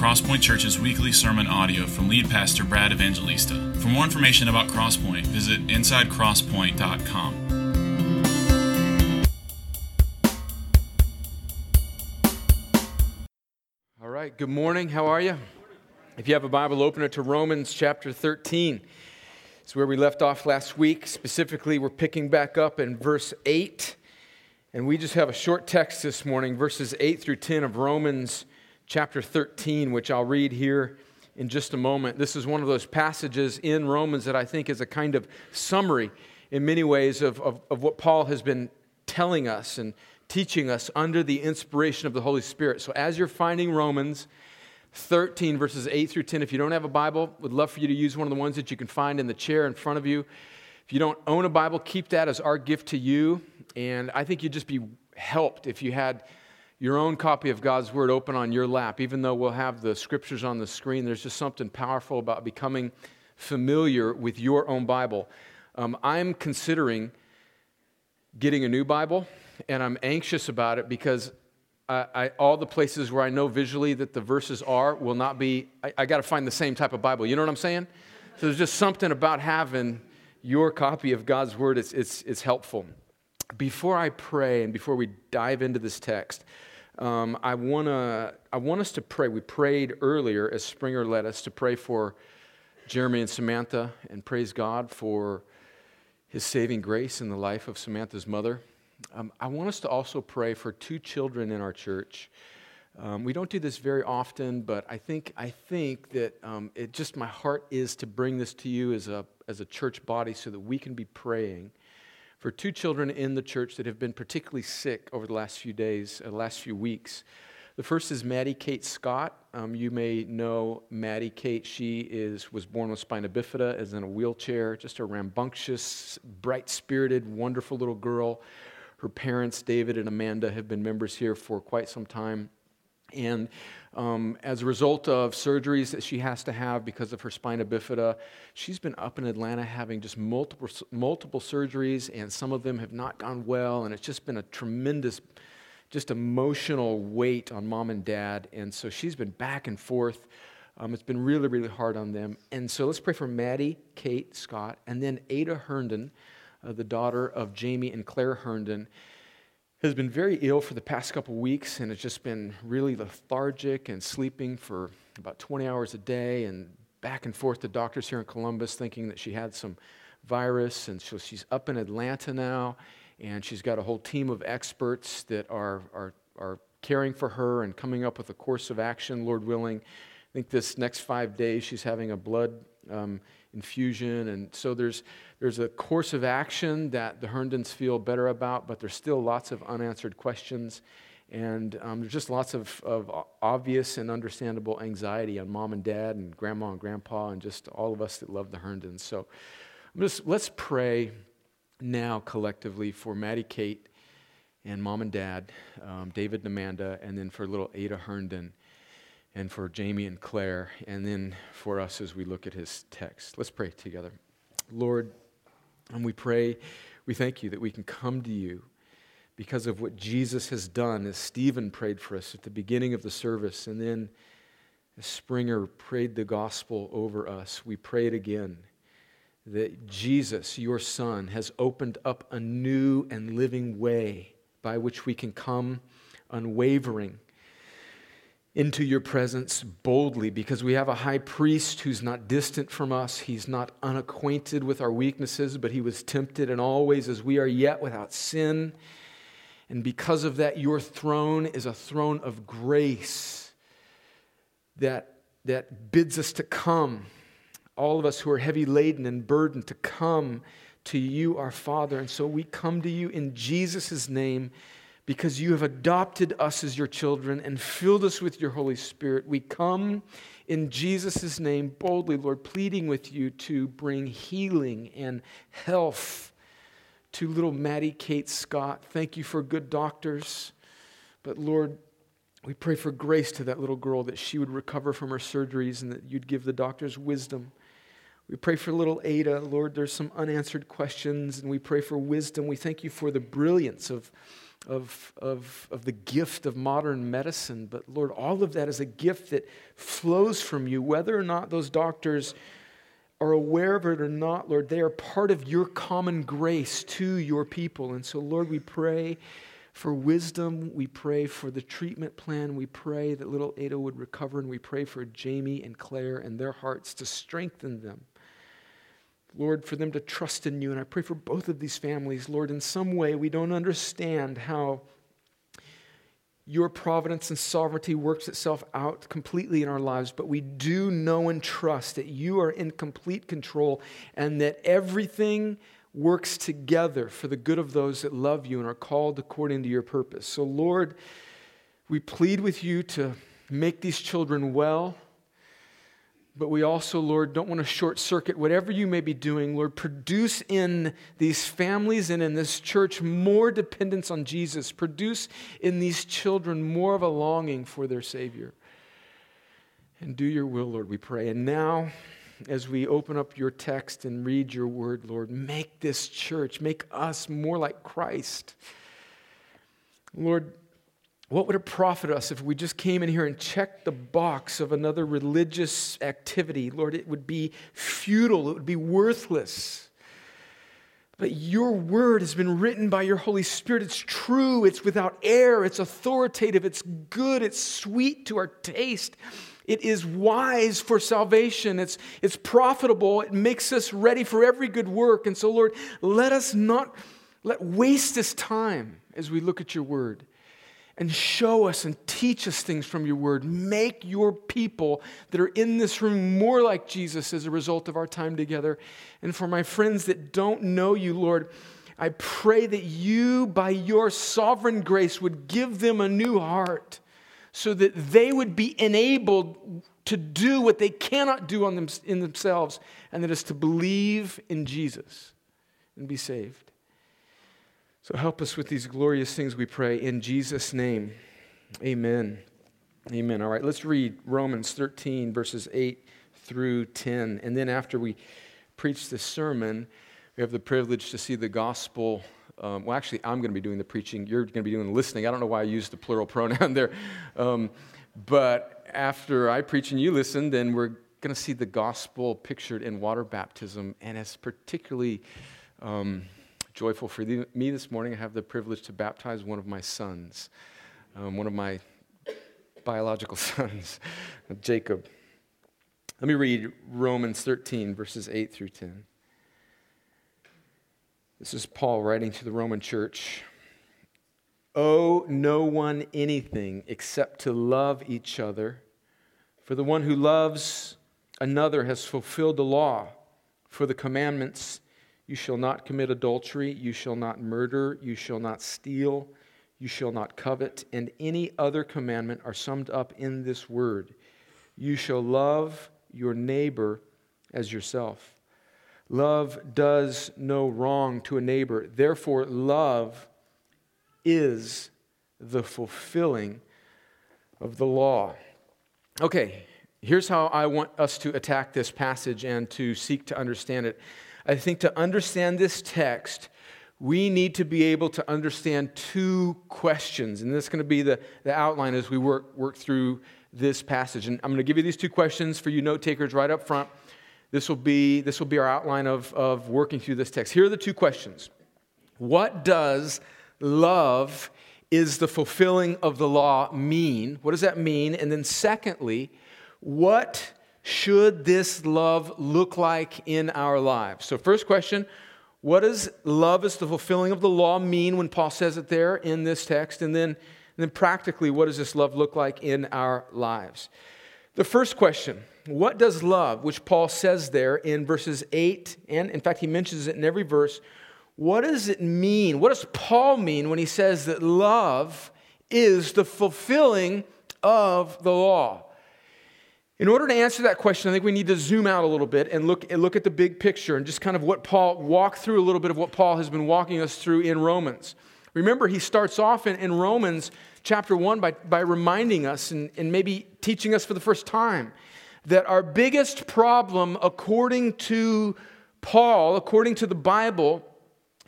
Crosspoint Church's weekly sermon audio from lead pastor Brad Evangelista. For more information about Crosspoint, visit insidecrosspoint.com. All right, good morning. How are you? If you have a Bible, open it to Romans chapter 13. It's where we left off last week. Specifically, we're picking back up in verse 8. And we just have a short text this morning, verses 8 through 10 of Romans chapter 13, which I'll read here in just a moment. This is one of those passages in Romans that I think is a kind of summary in many ways of, of, of what Paul has been telling us and teaching us under the inspiration of the Holy Spirit. So as you're finding Romans 13, verses 8 through 10, if you don't have a Bible, would love for you to use one of the ones that you can find in the chair in front of you. If you don't own a Bible, keep that as our gift to you. And I think you'd just be helped if you had your own copy of God's Word open on your lap. Even though we'll have the scriptures on the screen, there's just something powerful about becoming familiar with your own Bible. Um, I'm considering getting a new Bible, and I'm anxious about it because I, I, all the places where I know visually that the verses are will not be, I, I got to find the same type of Bible. You know what I'm saying? So there's just something about having your copy of God's Word, it's, it's, it's helpful. Before I pray and before we dive into this text, um, I, wanna, I want us to pray. We prayed earlier as Springer led us to pray for Jeremy and Samantha and praise God for his saving grace in the life of Samantha's mother. Um, I want us to also pray for two children in our church. Um, we don't do this very often, but I think, I think that um, it just my heart is to bring this to you as a, as a church body so that we can be praying for two children in the church that have been particularly sick over the last few days, uh, last few weeks. The first is Maddie Kate Scott. Um, you may know Maddie Kate. She is, was born with spina bifida, is in a wheelchair, just a rambunctious, bright spirited, wonderful little girl. Her parents, David and Amanda, have been members here for quite some time. And um, as a result of surgeries that she has to have because of her spina bifida, she's been up in Atlanta having just multiple, multiple surgeries, and some of them have not gone well. And it's just been a tremendous, just emotional weight on mom and dad. And so she's been back and forth. Um, it's been really, really hard on them. And so let's pray for Maddie, Kate, Scott, and then Ada Herndon, uh, the daughter of Jamie and Claire Herndon has been very ill for the past couple weeks and has just been really lethargic and sleeping for about 20 hours a day and back and forth to doctors here in Columbus thinking that she had some virus. And so she's up in Atlanta now and she's got a whole team of experts that are, are, are caring for her and coming up with a course of action, Lord willing. I think this next five days she's having a blood um, infusion. And so there's, there's a course of action that the Herndons feel better about, but there's still lots of unanswered questions. And um, there's just lots of, of obvious and understandable anxiety on mom and dad and grandma and grandpa and just all of us that love the Herndons. So just, let's pray now collectively for Maddie Kate and mom and dad, um, David and Amanda, and then for little Ada Herndon and for Jamie and Claire, and then for us as we look at his text. Let's pray together. Lord, and we pray, we thank you that we can come to you because of what Jesus has done, as Stephen prayed for us at the beginning of the service, and then as Springer prayed the gospel over us. We pray it again that Jesus, your Son, has opened up a new and living way by which we can come unwavering into your presence boldly because we have a high priest who's not distant from us. He's not unacquainted with our weaknesses, but he was tempted in all ways as we are yet without sin. And because of that, your throne is a throne of grace that, that bids us to come, all of us who are heavy laden and burdened, to come to you, our Father. And so we come to you in Jesus' name because you have adopted us as your children and filled us with your Holy Spirit. We come in Jesus' name boldly, Lord, pleading with you to bring healing and health to little Maddie Kate Scott. Thank you for good doctors. But Lord, we pray for grace to that little girl that she would recover from her surgeries and that you'd give the doctors wisdom. We pray for little Ada. Lord, there's some unanswered questions, and we pray for wisdom. We thank you for the brilliance of of, of, of the gift of modern medicine. But Lord, all of that is a gift that flows from you, whether or not those doctors are aware of it or not, Lord, they are part of your common grace to your people. And so, Lord, we pray for wisdom. We pray for the treatment plan. We pray that little Ada would recover. And we pray for Jamie and Claire and their hearts to strengthen them. Lord, for them to trust in you. And I pray for both of these families. Lord, in some way, we don't understand how your providence and sovereignty works itself out completely in our lives, but we do know and trust that you are in complete control and that everything works together for the good of those that love you and are called according to your purpose. So, Lord, we plead with you to make these children well. But we also, Lord, don't want to short circuit whatever you may be doing. Lord, produce in these families and in this church more dependence on Jesus. Produce in these children more of a longing for their Savior. And do your will, Lord, we pray. And now, as we open up your text and read your word, Lord, make this church, make us more like Christ. Lord, what would it profit us if we just came in here and checked the box of another religious activity? Lord, it would be futile, it would be worthless. But your word has been written by your Holy Spirit. It's true, it's without error, it's authoritative, it's good, it's sweet to our taste. It is wise for salvation. It's, it's profitable. It makes us ready for every good work. And so, Lord, let us not let waste this time as we look at your word and show us and teach us things from your word. Make your people that are in this room more like Jesus as a result of our time together. And for my friends that don't know you, Lord, I pray that you, by your sovereign grace, would give them a new heart so that they would be enabled to do what they cannot do them, in themselves, and that is to believe in Jesus and be saved. So help us with these glorious things, we pray, in Jesus' name. Amen. Amen. All right, let's read Romans 13, verses 8 through 10. And then after we preach this sermon, we have the privilege to see the gospel. Um, well, actually, I'm going to be doing the preaching. You're going to be doing the listening. I don't know why I used the plural pronoun there. Um, but after I preach and you listen, then we're going to see the gospel pictured in water baptism. And it's particularly. Um, joyful for me this morning. I have the privilege to baptize one of my sons, um, one of my biological sons, Jacob. Let me read Romans 13, verses 8 through 10. This is Paul writing to the Roman church. Owe no one anything except to love each other, for the one who loves another has fulfilled the law, for the commandments you shall not commit adultery. You shall not murder. You shall not steal. You shall not covet. And any other commandment are summed up in this word You shall love your neighbor as yourself. Love does no wrong to a neighbor. Therefore, love is the fulfilling of the law. Okay, here's how I want us to attack this passage and to seek to understand it. I think to understand this text, we need to be able to understand two questions. And this is going to be the, the outline as we work, work through this passage. And I'm going to give you these two questions for you note takers right up front. This will be, this will be our outline of, of working through this text. Here are the two questions What does love is the fulfilling of the law mean? What does that mean? And then, secondly, what should this love look like in our lives? So, first question what does love as the fulfilling of the law mean when Paul says it there in this text? And then, and then practically, what does this love look like in our lives? The first question what does love, which Paul says there in verses 8, and in fact, he mentions it in every verse, what does it mean? What does Paul mean when he says that love is the fulfilling of the law? In order to answer that question, I think we need to zoom out a little bit and look, and look at the big picture and just kind of what Paul, walk through a little bit of what Paul has been walking us through in Romans. Remember, he starts off in, in Romans chapter 1 by, by reminding us and, and maybe teaching us for the first time that our biggest problem, according to Paul, according to the Bible,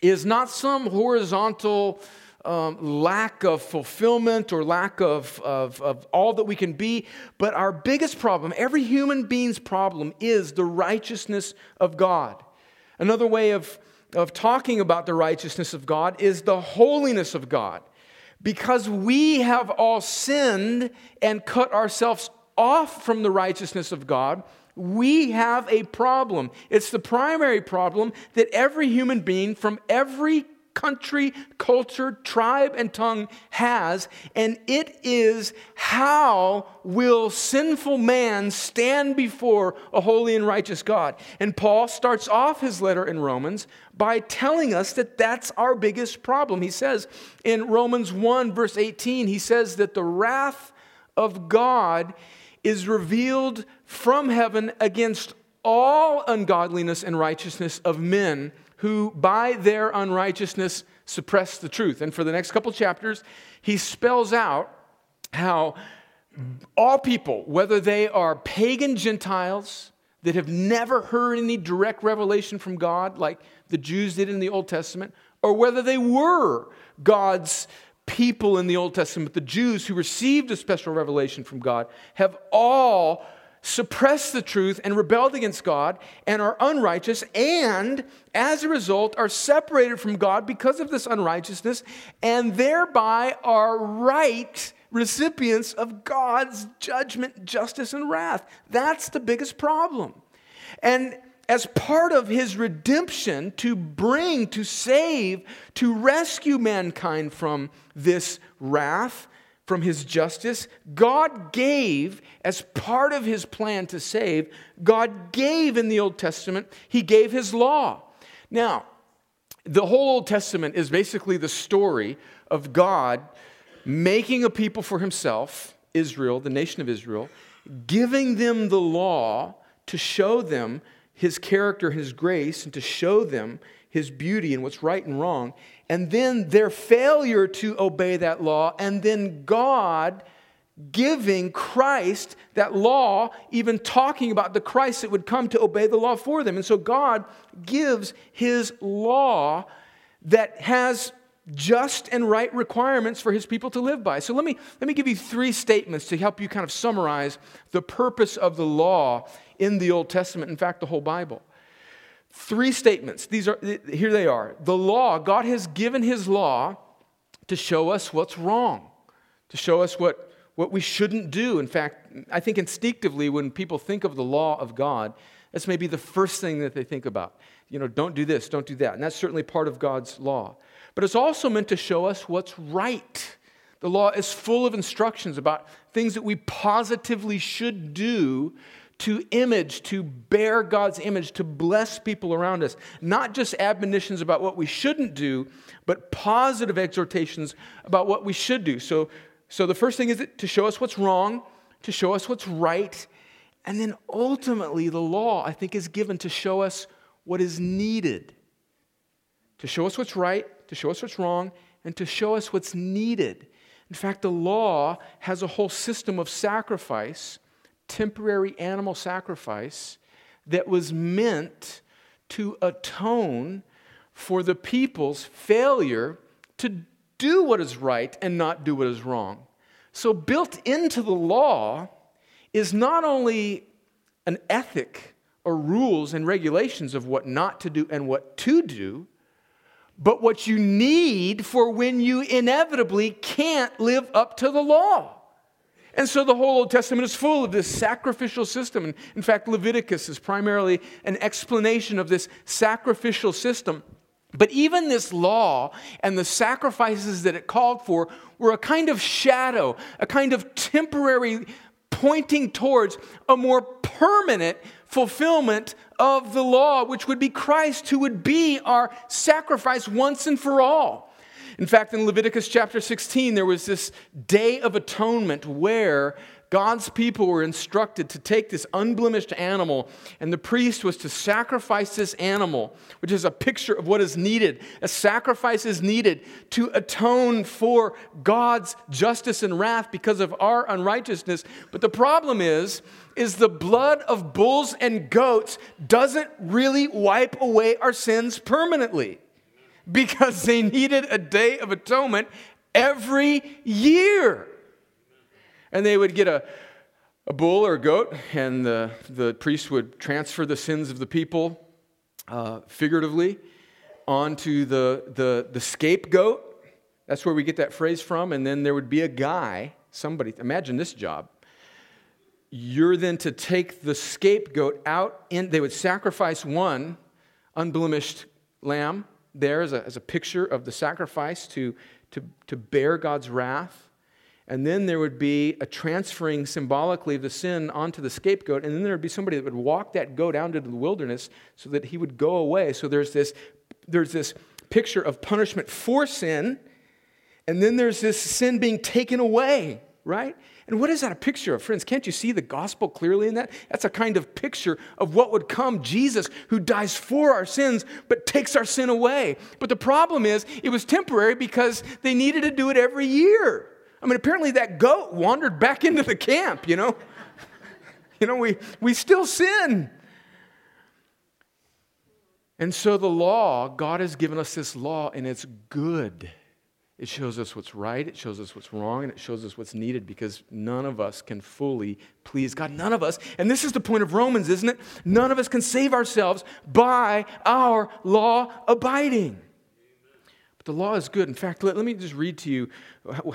is not some horizontal um, lack of fulfillment or lack of, of, of all that we can be. But our biggest problem, every human being's problem, is the righteousness of God. Another way of, of talking about the righteousness of God is the holiness of God. Because we have all sinned and cut ourselves off from the righteousness of God, we have a problem. It's the primary problem that every human being from every country, culture, tribe, and tongue has, and it is how will sinful man stand before a holy and righteous God? And Paul starts off his letter in Romans by telling us that that's our biggest problem. He says in Romans 1, verse 18, he says that the wrath of God is revealed from heaven against all ungodliness and righteousness of men who by their unrighteousness suppress the truth. And for the next couple chapters, he spells out how all people, whether they are pagan Gentiles that have never heard any direct revelation from God, like the Jews did in the Old Testament, or whether they were God's people in the Old Testament, the Jews who received a special revelation from God, have all suppressed the truth and rebelled against God and are unrighteous, and as a result are separated from God because of this unrighteousness, and thereby are right recipients of God's judgment, justice, and wrath. That's the biggest problem. And as part of his redemption to bring, to save, to rescue mankind from this wrath, from his justice. God gave, as part of his plan to save, God gave in the Old Testament, he gave his law. Now, the whole Old Testament is basically the story of God making a people for himself, Israel, the nation of Israel, giving them the law to show them his character, his grace, and to show them his beauty and what's right and wrong and then their failure to obey that law, and then God giving Christ that law, even talking about the Christ that would come to obey the law for them. And so God gives his law that has just and right requirements for his people to live by. So let me, let me give you three statements to help you kind of summarize the purpose of the law in the Old Testament, in fact, the whole Bible. Three statements. These are here they are. The law, God has given his law to show us what's wrong, to show us what, what we shouldn't do. In fact, I think instinctively when people think of the law of God, that's maybe the first thing that they think about. You know, don't do this, don't do that. And that's certainly part of God's law. But it's also meant to show us what's right. The law is full of instructions about things that we positively should do to image, to bear God's image, to bless people around us. Not just admonitions about what we shouldn't do, but positive exhortations about what we should do. So, so the first thing is to show us what's wrong, to show us what's right, and then ultimately the law, I think, is given to show us what is needed. To show us what's right, to show us what's wrong, and to show us what's needed. In fact, the law has a whole system of sacrifice temporary animal sacrifice that was meant to atone for the people's failure to do what is right and not do what is wrong. So, built into the law is not only an ethic or rules and regulations of what not to do and what to do, but what you need for when you inevitably can't live up to the law. And so the whole Old Testament is full of this sacrificial system. In fact, Leviticus is primarily an explanation of this sacrificial system. But even this law and the sacrifices that it called for were a kind of shadow, a kind of temporary pointing towards a more permanent fulfillment of the law, which would be Christ, who would be our sacrifice once and for all. In fact, in Leviticus chapter 16, there was this day of atonement where God's people were instructed to take this unblemished animal, and the priest was to sacrifice this animal, which is a picture of what is needed. A sacrifice is needed to atone for God's justice and wrath because of our unrighteousness. But the problem is, is the blood of bulls and goats doesn't really wipe away our sins permanently. Because they needed a day of atonement every year. And they would get a, a bull or a goat, and the, the priest would transfer the sins of the people uh, figuratively onto the, the, the scapegoat. That's where we get that phrase from. And then there would be a guy, somebody, imagine this job. You're then to take the scapegoat out, and they would sacrifice one unblemished lamb there as a, as a picture of the sacrifice to, to, to bear God's wrath. And then there would be a transferring symbolically of the sin onto the scapegoat. And then there would be somebody that would walk that goat out into the wilderness so that he would go away. So there's this, there's this picture of punishment for sin. And then there's this sin being taken away, right? And what is that a picture of? Friends, can't you see the gospel clearly in that? That's a kind of picture of what would come Jesus, who dies for our sins, but takes our sin away. But the problem is, it was temporary because they needed to do it every year. I mean, apparently that goat wandered back into the camp, you know? you know, we, we still sin. And so the law, God has given us this law, and it's good. It shows us what's right, it shows us what's wrong, and it shows us what's needed because none of us can fully please God. None of us, and this is the point of Romans, isn't it? None of us can save ourselves by our law abiding. But the law is good. In fact, let, let me just read to you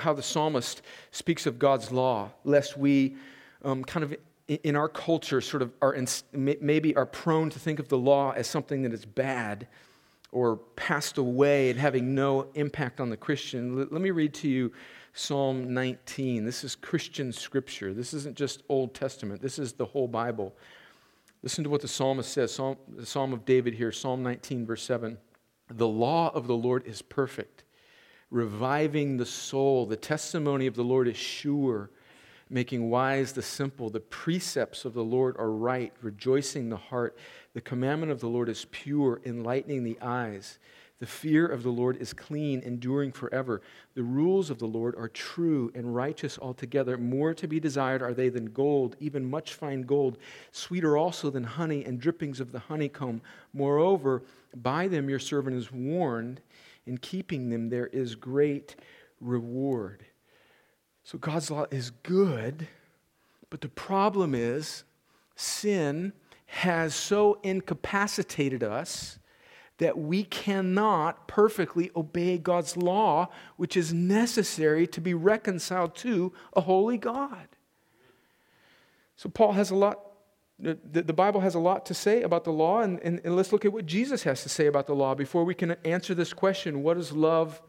how the psalmist speaks of God's law, lest we um, kind of in our culture sort of are maybe are prone to think of the law as something that is bad or passed away and having no impact on the Christian. Let me read to you Psalm 19. This is Christian scripture. This isn't just Old Testament, this is the whole Bible. Listen to what the psalmist says Psalm, the Psalm of David here, Psalm 19, verse 7. The law of the Lord is perfect, reviving the soul. The testimony of the Lord is sure making wise the simple. The precepts of the Lord are right, rejoicing the heart. The commandment of the Lord is pure, enlightening the eyes. The fear of the Lord is clean, enduring forever. The rules of the Lord are true and righteous altogether. More to be desired are they than gold, even much fine gold, sweeter also than honey and drippings of the honeycomb. Moreover, by them your servant is warned. In keeping them, there is great reward. So God's law is good, but the problem is sin has so incapacitated us that we cannot perfectly obey God's law, which is necessary to be reconciled to a holy God. So, Paul has a lot, the, Bible has a lot to say about the law, and, and, and let's look at what Jesus has to say about the law before we can answer this question what does love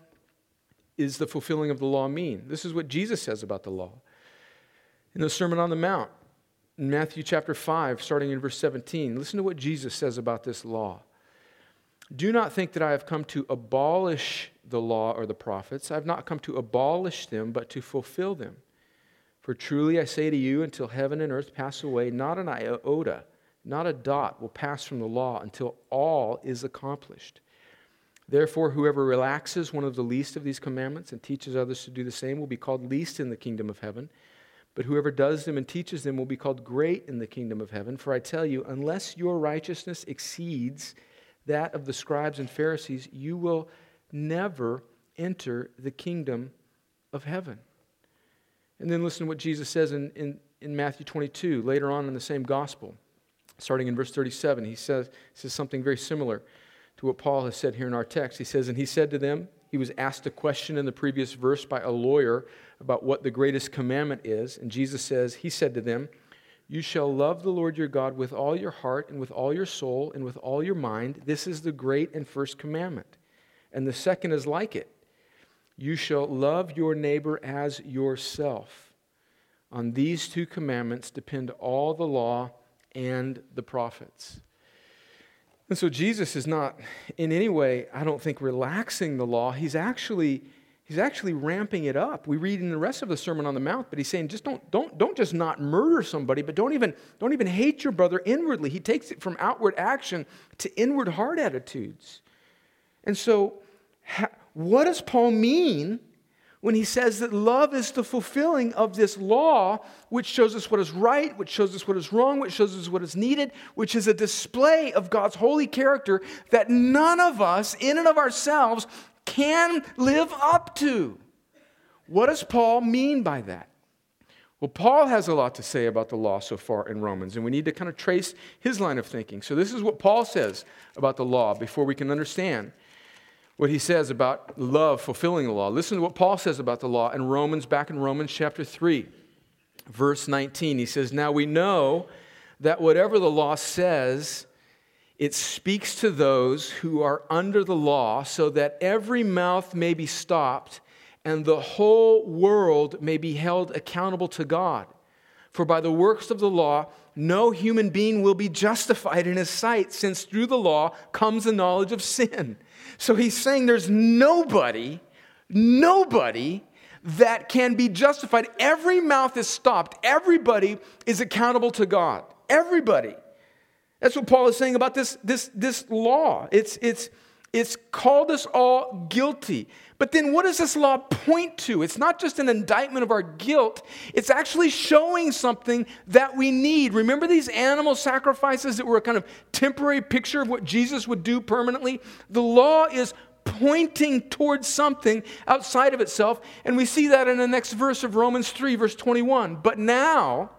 is the fulfilling of the law mean? This is what Jesus says about the law. In the Sermon on the Mount, in Matthew chapter 5, starting in verse 17, listen to what Jesus says about this law. Do not think that I have come to abolish the law or the prophets. I have not come to abolish them, but to fulfill them. For truly I say to you, until heaven and earth pass away, not an iota, not a dot will pass from the law until all is accomplished. Therefore, whoever relaxes one of the least of these commandments and teaches others to do the same will be called least in the kingdom of heaven. But whoever does them and teaches them will be called great in the kingdom of heaven. For I tell you, unless your righteousness exceeds that of the scribes and Pharisees, you will never enter the kingdom of heaven. And then listen to what Jesus says in, in, in Matthew 22, later on in the same gospel. Starting in verse 37, he says, says something very similar to what Paul has said here in our text. He says, And he said to them, he was asked a question in the previous verse by a lawyer about what the greatest commandment is. And Jesus says, He said to them, You shall love the Lord your God with all your heart and with all your soul and with all your mind. This is the great and first commandment. And the second is like it You shall love your neighbor as yourself. On these two commandments depend all the law and the prophets. And so Jesus is not in any way, I don't think, relaxing the law. He's actually, he's actually ramping it up. We read in the rest of the Sermon on the Mount, but he's saying, just don't, don't, don't just not murder somebody, but don't even, don't even hate your brother inwardly. He takes it from outward action to inward heart attitudes. And so, what does Paul mean when he says that love is the fulfilling of this law, which shows us what is right, which shows us what is wrong, which shows us what is needed, which is a display of God's holy character that none of us, in and of ourselves, can live up to. What does Paul mean by that? Well, Paul has a lot to say about the law so far in Romans, and we need to kind of trace his line of thinking. So, this is what Paul says about the law before we can understand what he says about love fulfilling the law. Listen to what Paul says about the law in Romans, back in Romans chapter 3, verse 19. He says, Now we know that whatever the law says, it speaks to those who are under the law, so that every mouth may be stopped and the whole world may be held accountable to God. For by the works of the law, no human being will be justified in his sight, since through the law comes the knowledge of sin. So he's saying there's nobody, nobody that can be justified. Every mouth is stopped, everybody is accountable to God. Everybody. That's what Paul is saying about this, this, this law. It's, it's, it's called us all guilty. But then what does this law point to? It's not just an indictment of our guilt, it's actually showing something that we need. Remember these animal sacrifices that were a kind of temporary picture of what Jesus would do permanently? The law is pointing towards something outside of itself, and we see that in the next verse of Romans 3, verse 21. But now,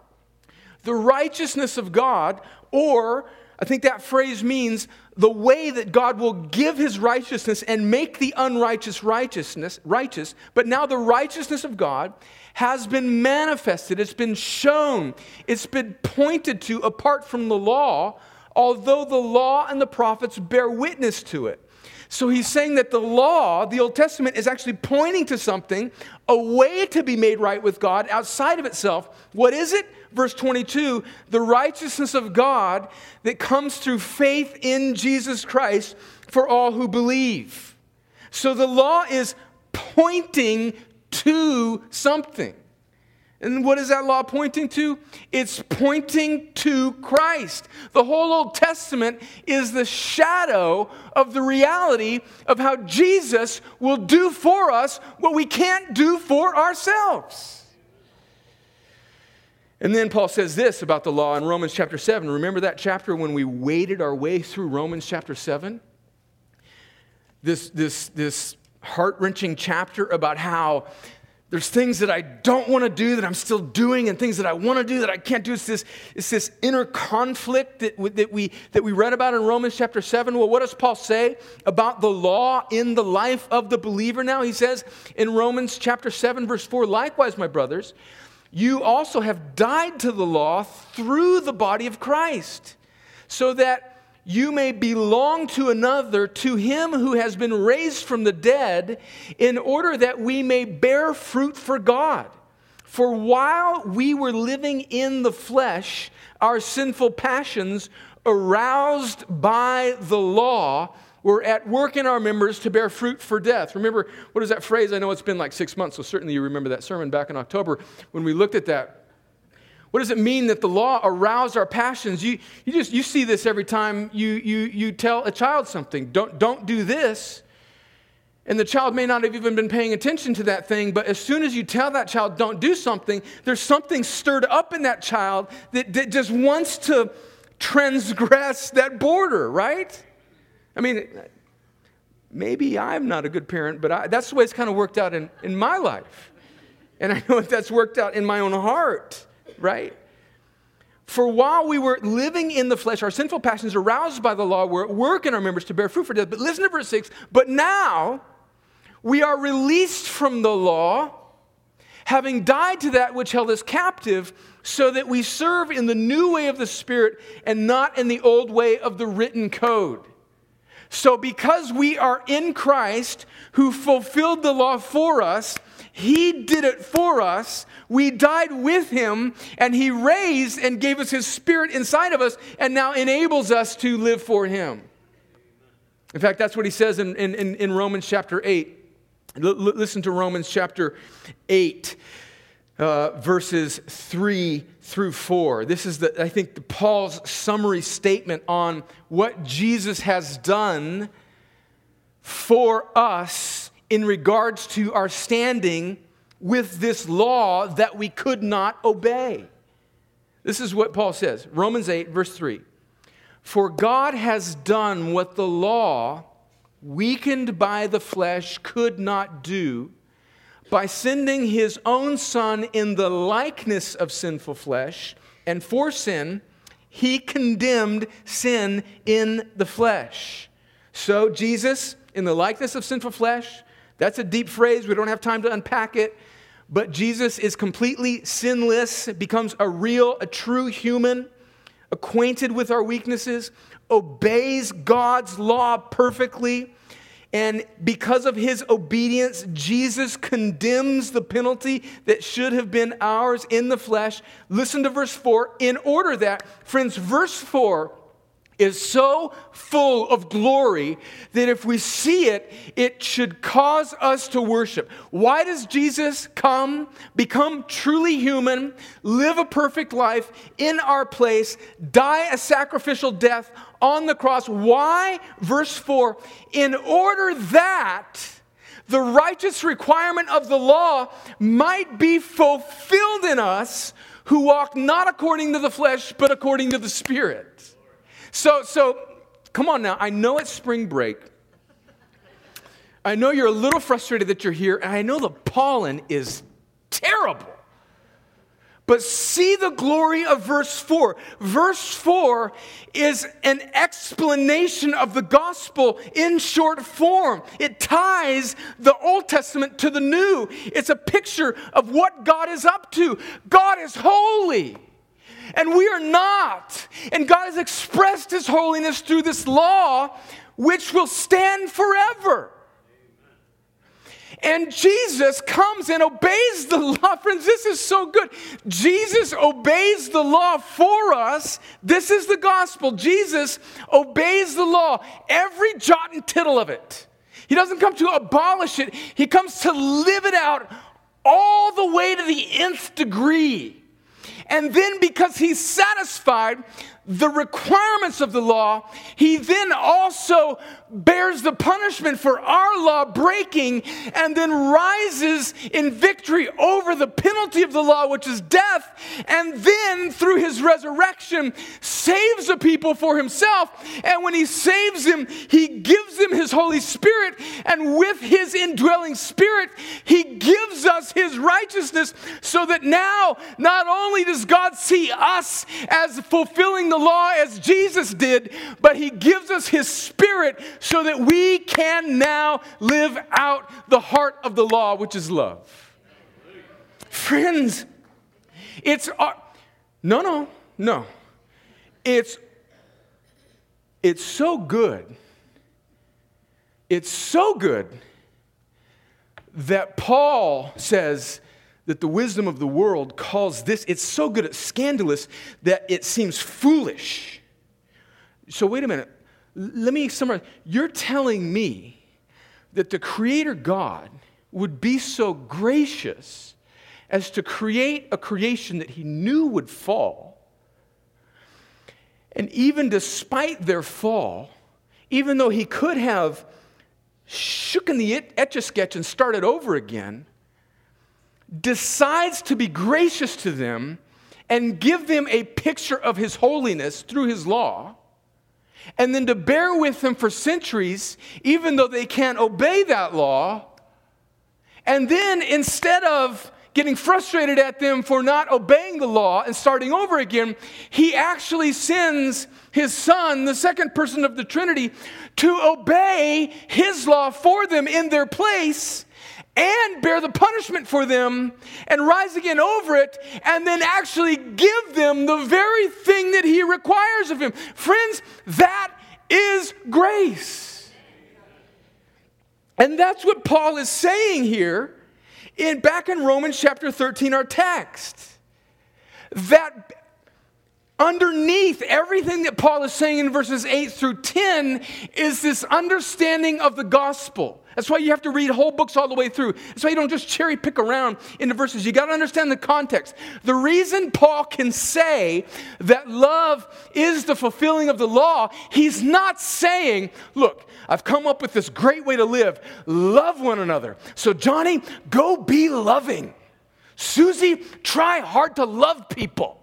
the righteousness of God, or I think that phrase means the way that God will give his righteousness and make the unrighteous righteousness righteous, but now the righteousness of God has been manifested, it's been shown, it's been pointed to apart from the law, although the law and the prophets bear witness to it. So he's saying that the law, the Old Testament, is actually pointing to something, a way to be made right with God outside of itself. What is it? Verse 22 the righteousness of God that comes through faith in Jesus Christ for all who believe. So the law is pointing to something. And what is that law pointing to? It's pointing to Christ. The whole Old Testament is the shadow of the reality of how Jesus will do for us what we can't do for ourselves. And then Paul says this about the law in Romans chapter 7. Remember that chapter when we waded our way through Romans chapter 7? This, this, this heart wrenching chapter about how there's things that I don't want to do that I'm still doing, and things that I want to do that I can't do. It's this, it's this inner conflict that, that, we, that we read about in Romans chapter 7. Well, what does Paul say about the law in the life of the believer now? He says in Romans chapter 7, verse 4 Likewise, my brothers, you also have died to the law through the body of Christ, so that you may belong to another, to him who has been raised from the dead, in order that we may bear fruit for God. For while we were living in the flesh, our sinful passions, aroused by the law, were at work in our members to bear fruit for death. Remember, what is that phrase? I know it's been like six months, so certainly you remember that sermon back in October when we looked at that. What does it mean that the law aroused our passions? You, you just you see this every time you, you, you tell a child something. Don't, don't do this. And the child may not have even been paying attention to that thing, but as soon as you tell that child, don't do something, there's something stirred up in that child that, that just wants to transgress that border, right? I mean, maybe I'm not a good parent, but I, that's the way it's kind of worked out in, in my life. And I know that that's worked out in my own heart right? For while we were living in the flesh, our sinful passions aroused by the law were at work in our members to bear fruit for death. But listen to verse 6 But now we are released from the law, having died to that which held us captive, so that we serve in the new way of the Spirit and not in the old way of the written code. So, because we are in Christ, who fulfilled the law for us, he did it for us. We died with him, and he raised and gave us his spirit inside of us, and now enables us to live for him. In fact, that's what he says in, in, in Romans chapter 8. L- listen to Romans chapter 8, uh, verses 3 through 4. This is, the, I think, Paul's summary statement on what Jesus has done for us in regards to our standing with this law that we could not obey. This is what Paul says Romans 8, verse 3. For God has done what the law, weakened by the flesh, could not do by sending his own Son in the likeness of sinful flesh, and for sin, he condemned sin in the flesh. So, Jesus, in the likeness of sinful flesh, that's a deep phrase. We don't have time to unpack it. But Jesus is completely sinless, becomes a real, a true human, acquainted with our weaknesses, obeys God's law perfectly. And because of his obedience, Jesus condemns the penalty that should have been ours in the flesh. Listen to verse 4 in order that, friends, verse 4 is so full of glory that if we see it, it should cause us to worship. Why does Jesus come, become truly human, live a perfect life in our place, die a sacrificial death on the cross? Why? Verse 4 In order that the righteous requirement of the law might be fulfilled in us who walk not according to the flesh, but according to the Spirit. So, so come on now. I know it's spring break. I know you're a little frustrated that you're here, and I know the pollen is terrible. But see the glory of verse 4. Verse 4 is an explanation of the gospel in short form. It ties the Old Testament to the New. It's a picture of what God is up to. God is holy and we are not. And God has expressed His holiness through this law, which will stand forever. And Jesus comes and obeys the law. Friends, this is so good. Jesus obeys the law for us. This is the gospel. Jesus obeys the law, every jot and tittle of it. He doesn't come to abolish it, He comes to live it out all the way to the nth degree. And then, because he's satisfied the requirements of the law, he then also bears the punishment for our law breaking and then rises in victory over the penalty of the law, which is death, and then through his resurrection saves the people for himself. And when he saves them, he gives them his Holy Spirit, and with his indwelling spirit, he gives us his righteousness so that now not only does God see us as fulfilling the law as Jesus did, but he gives us his spirit so that we can now live out the heart of the law, which is love. Friends, it's uh, no, no, no. It's it's so good. It's so good that Paul says that the wisdom of the world calls this, it's so good, it's scandalous that it seems foolish. So, wait a minute let me summarize. You're telling me that the Creator God would be so gracious as to create a creation that He knew would fall. And even despite their fall, even though He could have shooken the etch a sketch and started over again, decides to be gracious to them and give them a picture of His holiness through His law and then to bear with them for centuries, even though they can't obey that law. And then instead of getting frustrated at them for not obeying the law and starting over again, he actually sends his son, the second person of the Trinity, to obey his law for them in their place and bear the punishment for them and rise again over it and then actually give them the very thing that he requires of him. Friends, that is grace. And that's what Paul is saying here in back in Romans chapter 13 our text. That underneath everything that Paul is saying in verses 8 through 10 is this understanding of the gospel That's why you have to read whole books all the way through. That's why you don't just cherry pick around in the verses. You got to understand the context. The reason Paul can say that love is the fulfilling of the law, he's not saying, look, I've come up with this great way to live. Love one another. So, Johnny, go be loving. Susie, try hard to love people.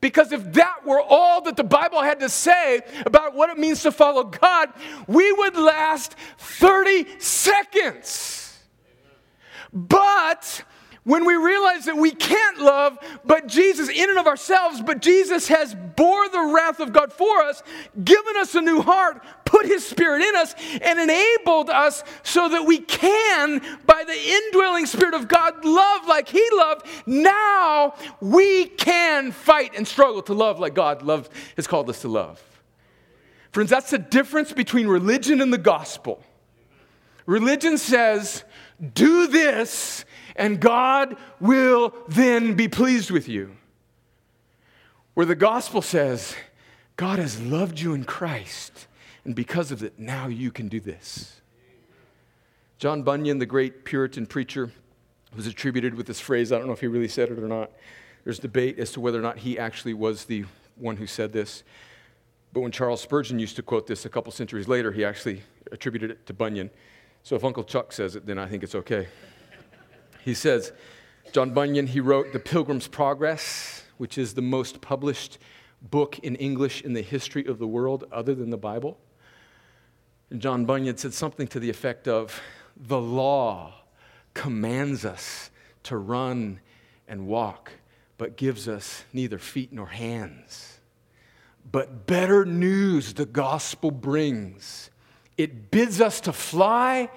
Because if that were all that the Bible had to say about what it means to follow God, we would last 30 seconds. But when we realize that we can't love but Jesus in and of ourselves, but Jesus has bore the wrath of God for us, given us a new heart, put his spirit in us, and enabled us so that we can, by the indwelling spirit of God, love like he loved. Now we can fight and struggle to love like God loved, has called us to love. Friends, that's the difference between religion and the gospel. Religion says, do this and God will then be pleased with you. Where the gospel says, God has loved you in Christ, and because of it, now you can do this. John Bunyan, the great Puritan preacher, was attributed with this phrase. I don't know if he really said it or not. There's debate as to whether or not he actually was the one who said this. But when Charles Spurgeon used to quote this a couple centuries later, he actually attributed it to Bunyan. So if Uncle Chuck says it, then I think it's okay. He says, John Bunyan, he wrote The Pilgrim's Progress, which is the most published book in English in the history of the world other than the Bible. And John Bunyan said something to the effect of The law commands us to run and walk, but gives us neither feet nor hands. But better news the gospel brings. It bids us to fly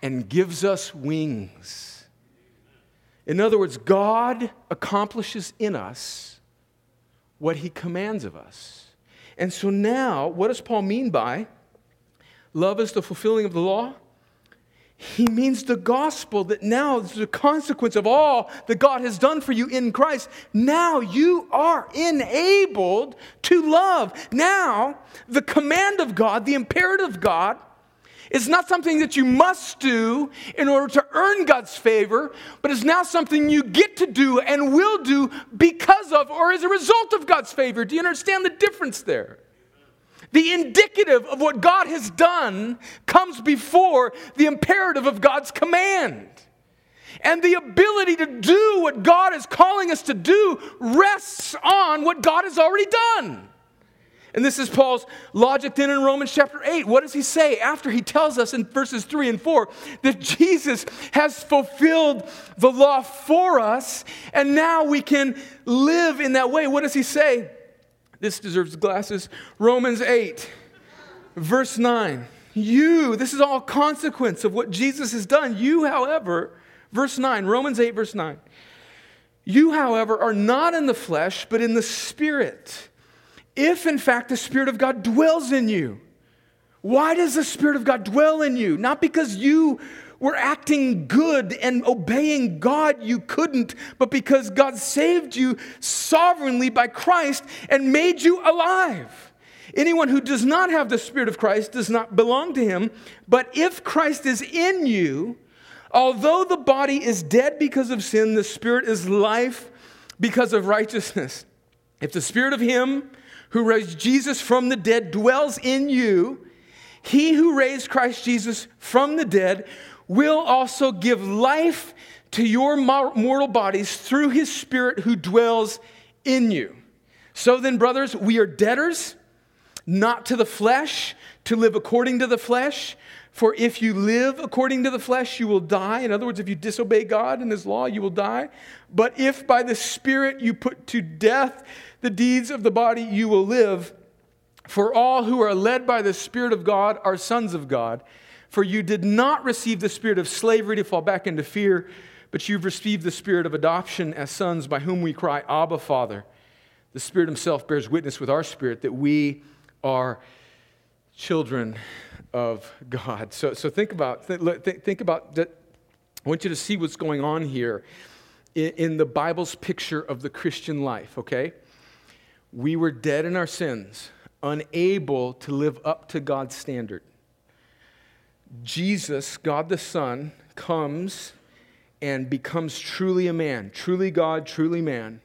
and gives us wings. In other words, God accomplishes in us what he commands of us. And so now, what does Paul mean by love is the fulfilling of the law? He means the gospel that now is the consequence of all that God has done for you in Christ. Now you are enabled to love. Now, the command of God, the imperative of God, it's not something that you must do in order to earn God's favor, but it's now something you get to do and will do because of or as a result of God's favor. Do you understand the difference there? The indicative of what God has done comes before the imperative of God's command. And the ability to do what God is calling us to do rests on what God has already done. And this is Paul's logic then in Romans chapter 8. What does he say after he tells us in verses 3 and 4 that Jesus has fulfilled the law for us and now we can live in that way? What does he say? This deserves glasses. Romans 8, verse 9. You, this is all consequence of what Jesus has done. You, however, verse 9, Romans 8, verse 9. You, however, are not in the flesh, but in the Spirit if in fact the Spirit of God dwells in you. Why does the Spirit of God dwell in you? Not because you were acting good and obeying God, you couldn't, but because God saved you sovereignly by Christ and made you alive. Anyone who does not have the Spirit of Christ does not belong to him. But if Christ is in you, although the body is dead because of sin, the Spirit is life because of righteousness. If the Spirit of Him who raised Jesus from the dead dwells in you, he who raised Christ Jesus from the dead will also give life to your mortal bodies through his Spirit who dwells in you. So then, brothers, we are debtors, not to the flesh, to live according to the flesh. For if you live according to the flesh, you will die. In other words, if you disobey God and his law, you will die. But if by the Spirit you put to death the deeds of the body, you will live. For all who are led by the Spirit of God are sons of God. For you did not receive the spirit of slavery to fall back into fear, but you've received the spirit of adoption as sons, by whom we cry, Abba, Father. The Spirit Himself bears witness with our spirit that we are children of God. So, so think about think, think about that. I want you to see what's going on here in, in the Bible's picture of the Christian life. Okay, we were dead in our sins, unable to live up to God's standard. Jesus, God the Son, comes and becomes truly a man, truly God, truly man,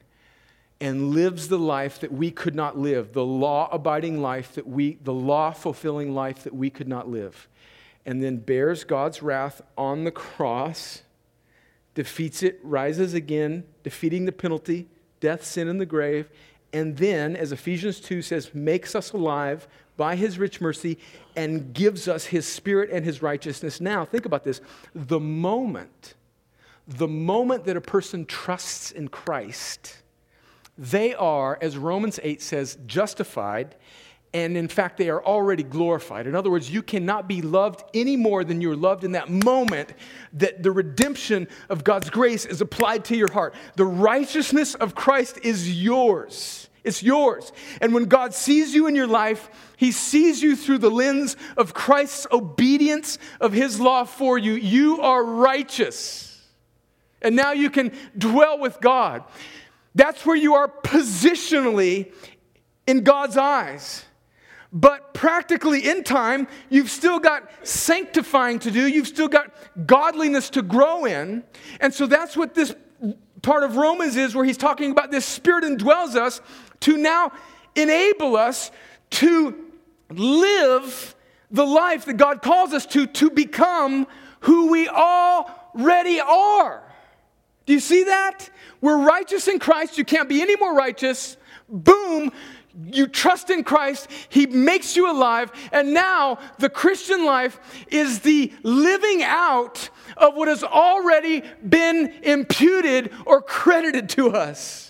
and lives the life that we could not live, the law abiding life that we, the law fulfilling life that we could not live, and then bears God's wrath on the cross, defeats it, rises again, defeating the penalty, death, sin, and the grave, and then, as Ephesians 2 says, makes us alive by his rich mercy and gives us his spirit and his righteousness. Now, think about this. The moment the moment that a person trusts in Christ, they are, as Romans 8 says, justified, and in fact, they are already glorified. In other words, you cannot be loved any more than you're loved in that moment that the redemption of God's grace is applied to your heart. The righteousness of Christ is yours. It's yours. And when God sees you in your life, He sees you through the lens of Christ's obedience of His law for you. You are righteous. And now you can dwell with God. That's where you are positionally in God's eyes. But practically in time, you've still got sanctifying to do. You've still got godliness to grow in. And so that's what this part of Romans is, where he's talking about this Spirit indwells us to now enable us to live the life that God calls us to, to become who we already are. Do you see that? We're righteous in Christ. You can't be any more righteous. Boom. You trust in Christ, He makes you alive, and now the Christian life is the living out of what has already been imputed or credited to us.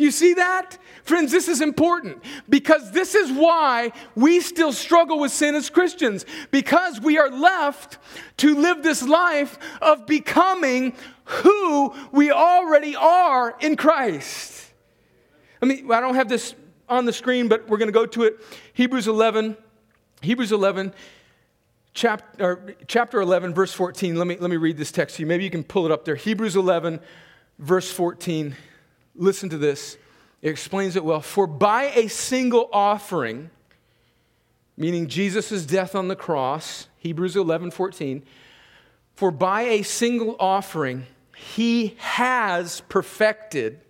Do you see that? Friends, this is important because this is why we still struggle with sin as Christians because we are left to live this life of becoming who we already are in Christ. I mean, I don't have this on the screen, but we're going to go to it. Hebrews 11, Hebrews 11, chapter, chapter 11, verse 14. Let me, let me read this text to you. Maybe you can pull it up there. Hebrews 11, verse 14. Listen to this. It explains it well. For by a single offering, meaning Jesus' death on the cross, Hebrews 11, 14, for by a single offering, he has perfected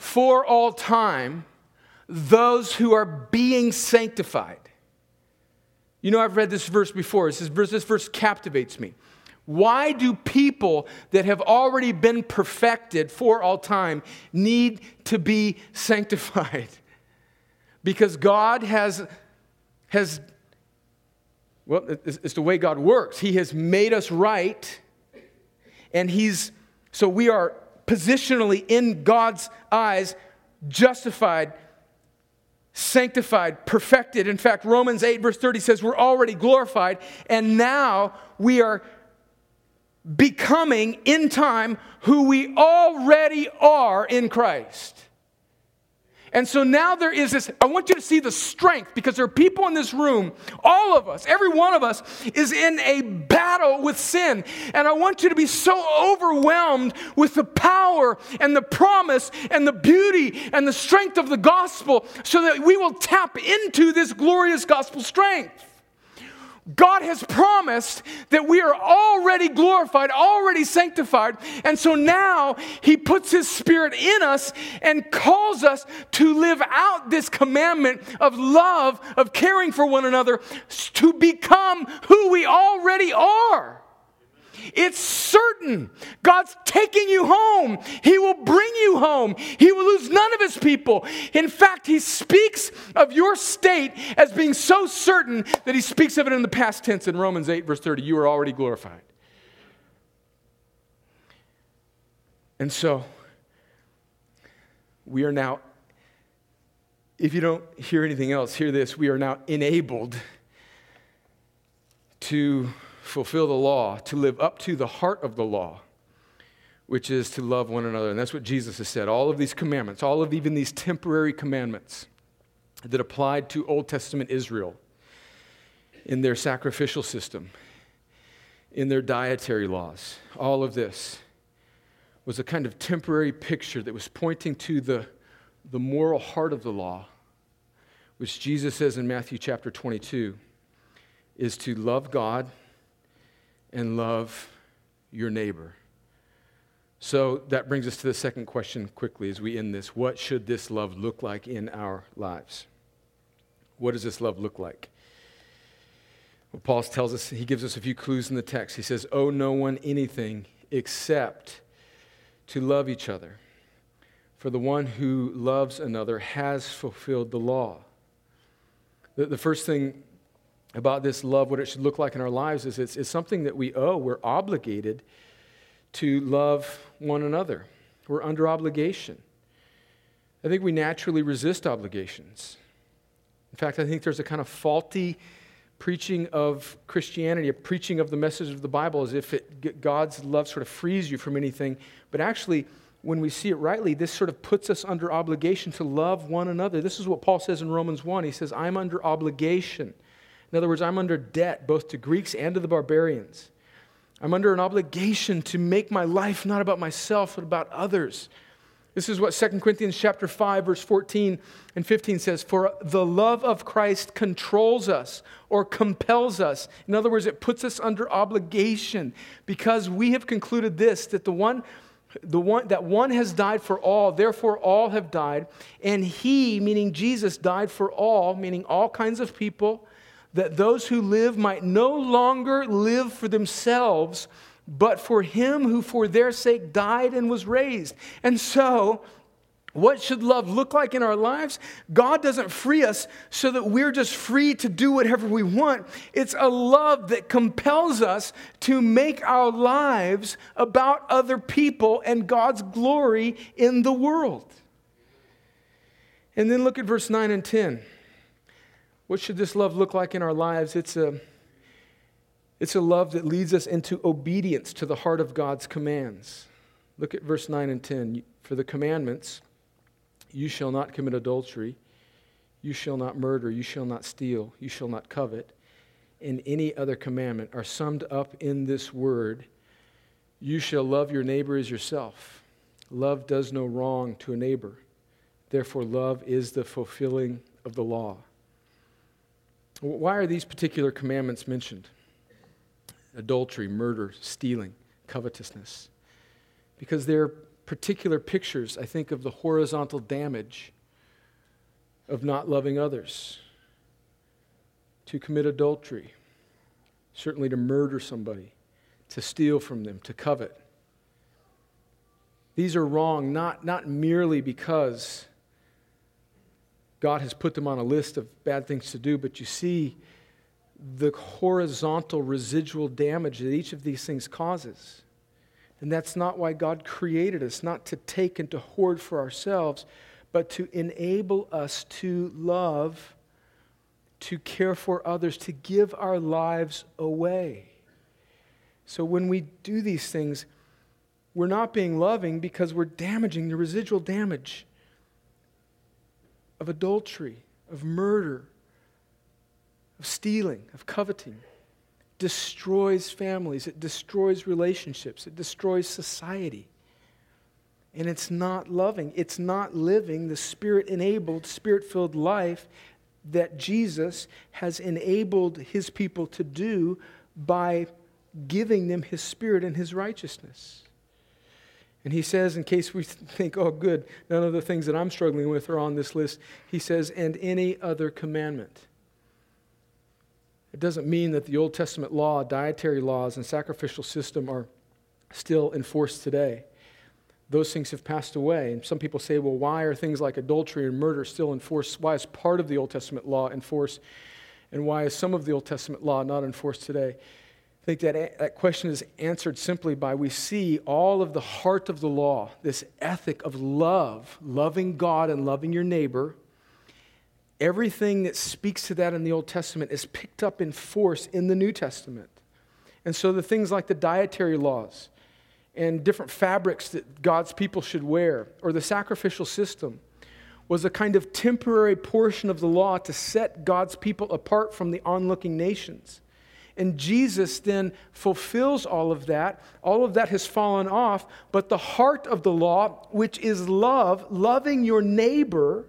for all time those who are being sanctified. You know, I've read this verse before. This verse, this verse captivates me. Why do people that have already been perfected for all time need to be sanctified? Because God has, has well, it's the way God works. He has made us right and he's, so we are positionally in God's eyes justified, sanctified, perfected. In fact, Romans 8, verse 30 says we're already glorified, and now we are becoming in time who we already are in Christ. And so now there is this, I want you to see the strength because there are people in this room, all of us, every one of us is in a battle with sin. And I want you to be so overwhelmed with the power and the promise and the beauty and the strength of the gospel so that we will tap into this glorious gospel strength. God has promised that we are already glorified, already sanctified. And so now He puts His Spirit in us and calls us to live out this commandment of love, of caring for one another, to become who we already are. It's certain. God's taking you home. He will bring you home. He will lose none of his people. In fact, he speaks of your state as being so certain that he speaks of it in the past tense in Romans 8, verse 30. You are already glorified. And so, we are now, if you don't hear anything else, hear this. We are now enabled to fulfill the law, to live up to the heart of the law, which is to love one another. And that's what Jesus has said. All of these commandments, all of even these temporary commandments that applied to Old Testament Israel in their sacrificial system, in their dietary laws, all of this was a kind of temporary picture that was pointing to the, the moral heart of the law, which Jesus says in Matthew chapter 22 is to love God and love your neighbor. So that brings us to the second question quickly as we end this. What should this love look like in our lives? What does this love look like? Well, Paul tells us, he gives us a few clues in the text. He says, Owe no one anything except to love each other. For the one who loves another has fulfilled the law. The, the first thing about this love, what it should look like in our lives, is it's, it's something that we owe. We're obligated to love one another, we're under obligation. I think we naturally resist obligations. In fact, I think there's a kind of faulty preaching of Christianity, a preaching of the message of the Bible as if it, God's love sort of frees you from anything. But actually, when we see it rightly, this sort of puts us under obligation to love one another. This is what Paul says in Romans 1. He says, I'm under obligation. In other words, I'm under debt both to Greeks and to the barbarians. I'm under an obligation to make my life not about myself, but about others. This is what 2 Corinthians chapter 5 verse 14 and 15 says, "For the love of Christ controls us or compels us." In other words, it puts us under obligation because we have concluded this that the one the one that one has died for all, therefore all have died, and he, meaning Jesus, died for all, meaning all kinds of people, that those who live might no longer live for themselves, but for him who for their sake died and was raised. And so, what should love look like in our lives? God doesn't free us so that we're just free to do whatever we want. It's a love that compels us to make our lives about other people and God's glory in the world. And then look at verse 9 and 10. What should this love look like in our lives? It's a, it's a love that leads us into obedience to the heart of God's commands. Look at verse 9 and 10. For the commandments, you shall not commit adultery, you shall not murder, you shall not steal, you shall not covet, and any other commandment are summed up in this word you shall love your neighbor as yourself. Love does no wrong to a neighbor. Therefore, love is the fulfilling of the law. Why are these particular commandments mentioned? Adultery, murder, stealing, covetousness. Because they're particular pictures, I think, of the horizontal damage of not loving others. To commit adultery, certainly to murder somebody, to steal from them, to covet. These are wrong not, not merely because God has put them on a list of bad things to do, but you see the horizontal residual damage that each of these things causes. And that's not why God created us, not to take and to hoard for ourselves, but to enable us to love, to care for others, to give our lives away. So when we do these things, we're not being loving because we're damaging the residual damage of adultery, of murder, of stealing, of coveting. Destroys families, it destroys relationships, it destroys society. And it's not loving, it's not living the spirit enabled, spirit filled life that Jesus has enabled his people to do by giving them his spirit and his righteousness. And he says, in case we think, oh, good, none of the things that I'm struggling with are on this list, he says, and any other commandment. It doesn't mean that the Old Testament law, dietary laws, and sacrificial system are still enforced today. Those things have passed away. And some people say, well, why are things like adultery and murder still enforced? Why is part of the Old Testament law enforced? And why is some of the Old Testament law not enforced today? I think that, that question is answered simply by we see all of the heart of the law, this ethic of love, loving God and loving your neighbor. Everything that speaks to that in the Old Testament is picked up in force in the New Testament. And so the things like the dietary laws and different fabrics that God's people should wear, or the sacrificial system, was a kind of temporary portion of the law to set God's people apart from the onlooking nations. And Jesus then fulfills all of that. All of that has fallen off. But the heart of the law, which is love, loving your neighbor,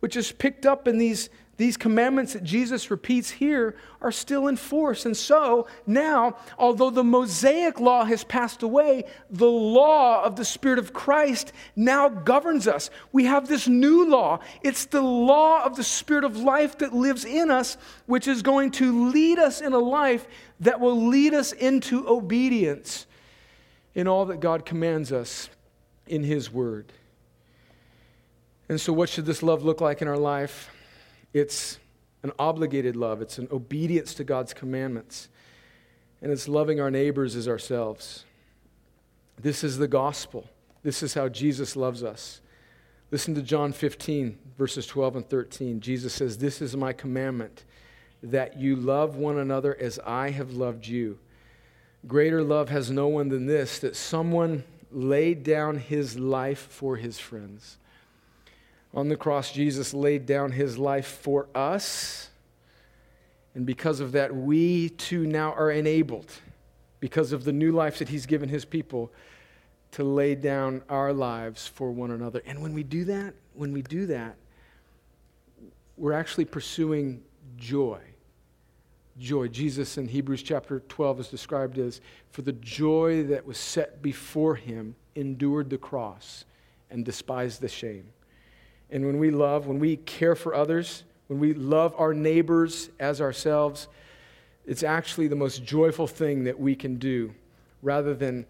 which is picked up in these, these commandments that Jesus repeats here are still in force. And so now, although the Mosaic law has passed away, the law of the Spirit of Christ now governs us. We have this new law. It's the law of the Spirit of life that lives in us, which is going to lead us in a life that will lead us into obedience in all that God commands us in His Word. And so, what should this love look like in our life? It's an obligated love, it's an obedience to God's commandments, and it's loving our neighbors as ourselves. This is the gospel. This is how Jesus loves us. Listen to John 15, verses 12 and 13. Jesus says, This is my commandment, that you love one another as I have loved you. Greater love has no one than this, that someone laid down his life for his friends. On the cross, Jesus laid down his life for us. And because of that, we too now are enabled, because of the new life that he's given his people, to lay down our lives for one another. And when we do that, when we do that, we're actually pursuing joy joy. Jesus in Hebrews chapter 12 is described as, for the joy that was set before him, endured the cross and despised the shame. And when we love, when we care for others, when we love our neighbors as ourselves, it's actually the most joyful thing that we can do rather than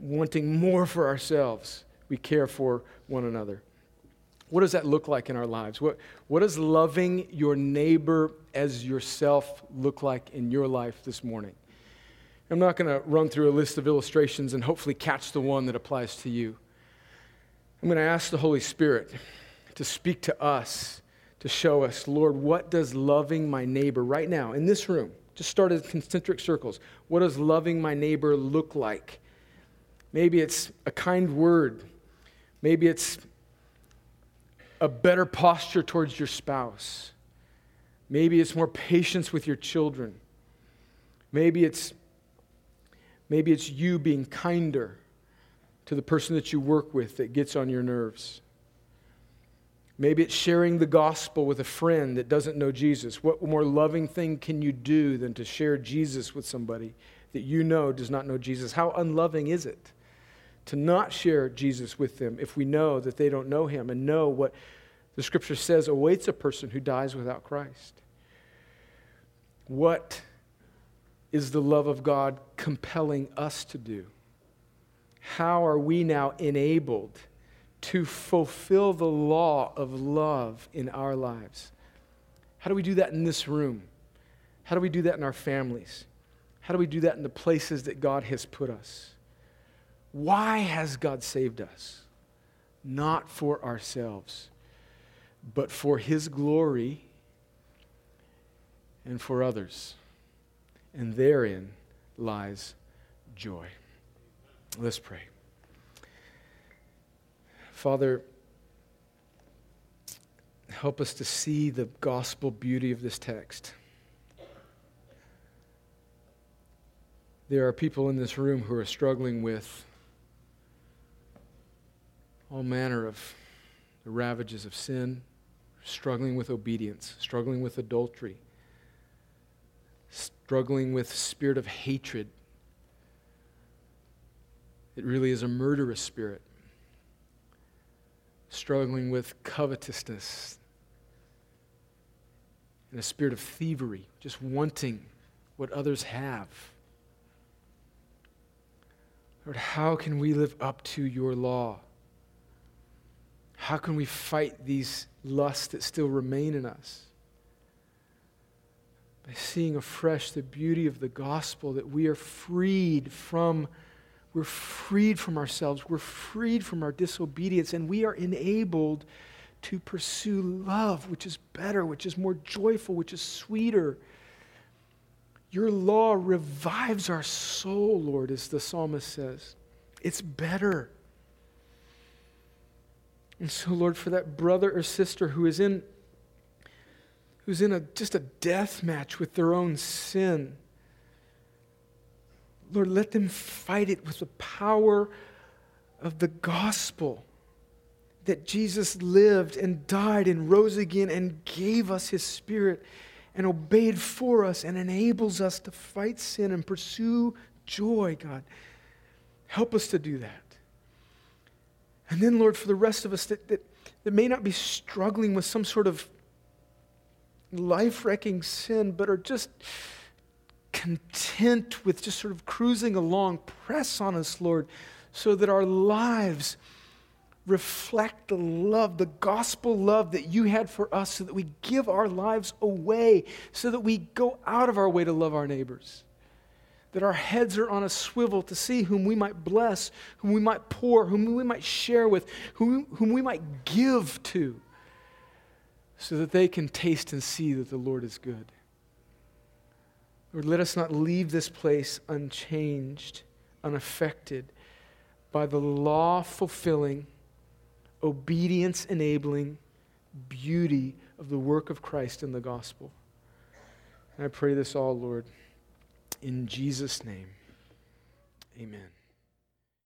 wanting more for ourselves. We care for one another. What does that look like in our lives? What, what does loving your neighbor as yourself look like in your life this morning? I'm not going to run through a list of illustrations and hopefully catch the one that applies to you. I'm going to ask the Holy Spirit to speak to us, to show us, Lord, what does loving my neighbor right now in this room, just start as concentric circles, what does loving my neighbor look like? Maybe it's a kind word. Maybe it's a better posture towards your spouse. Maybe it's more patience with your children. Maybe it's maybe it's you being kinder to the person that you work with that gets on your nerves. Maybe it's sharing the gospel with a friend that doesn't know Jesus. What more loving thing can you do than to share Jesus with somebody that you know does not know Jesus? How unloving is it? to not share Jesus with them if we know that they don't know him and know what the scripture says awaits a person who dies without Christ. What is the love of God compelling us to do? How are we now enabled to fulfill the law of love in our lives? How do we do that in this room? How do we do that in our families? How do we do that in the places that God has put us? Why has God saved us? Not for ourselves, but for His glory and for others. And therein lies joy. Let's pray. Father, help us to see the gospel beauty of this text. There are people in this room who are struggling with all manner of the ravages of sin, struggling with obedience, struggling with adultery, struggling with spirit of hatred. It really is a murderous spirit. Struggling with covetousness and a spirit of thievery, just wanting what others have. Lord, how can we live up to your law? How can we fight these lusts that still remain in us? By seeing afresh the beauty of the gospel that we are freed from we're freed from ourselves, we're freed from our disobedience, and we are enabled to pursue love, which is better, which is more joyful, which is sweeter. Your law revives our soul, Lord, as the psalmist says. It's better. And so, Lord, for that brother or sister who is in who's in a just a death match with their own sin, Lord, let them fight it with the power of the gospel that Jesus lived and died and rose again and gave us his spirit and obeyed for us and enables us to fight sin and pursue joy, God. Help us to do that. And then, Lord, for the rest of us that, that, that may not be struggling with some sort of life wrecking sin, but are just content with just sort of cruising along, press on us, Lord, so that our lives reflect the love, the gospel love that you had for us, so that we give our lives away, so that we go out of our way to love our neighbors. That our heads are on a swivel to see whom we might bless, whom we might pour, whom we might share with, whom, whom we might give to, so that they can taste and see that the Lord is good. Lord, let us not leave this place unchanged, unaffected by the law fulfilling obedience enabling beauty of the work of Christ in the gospel. And I pray this all, Lord, in Jesus' name. Amen.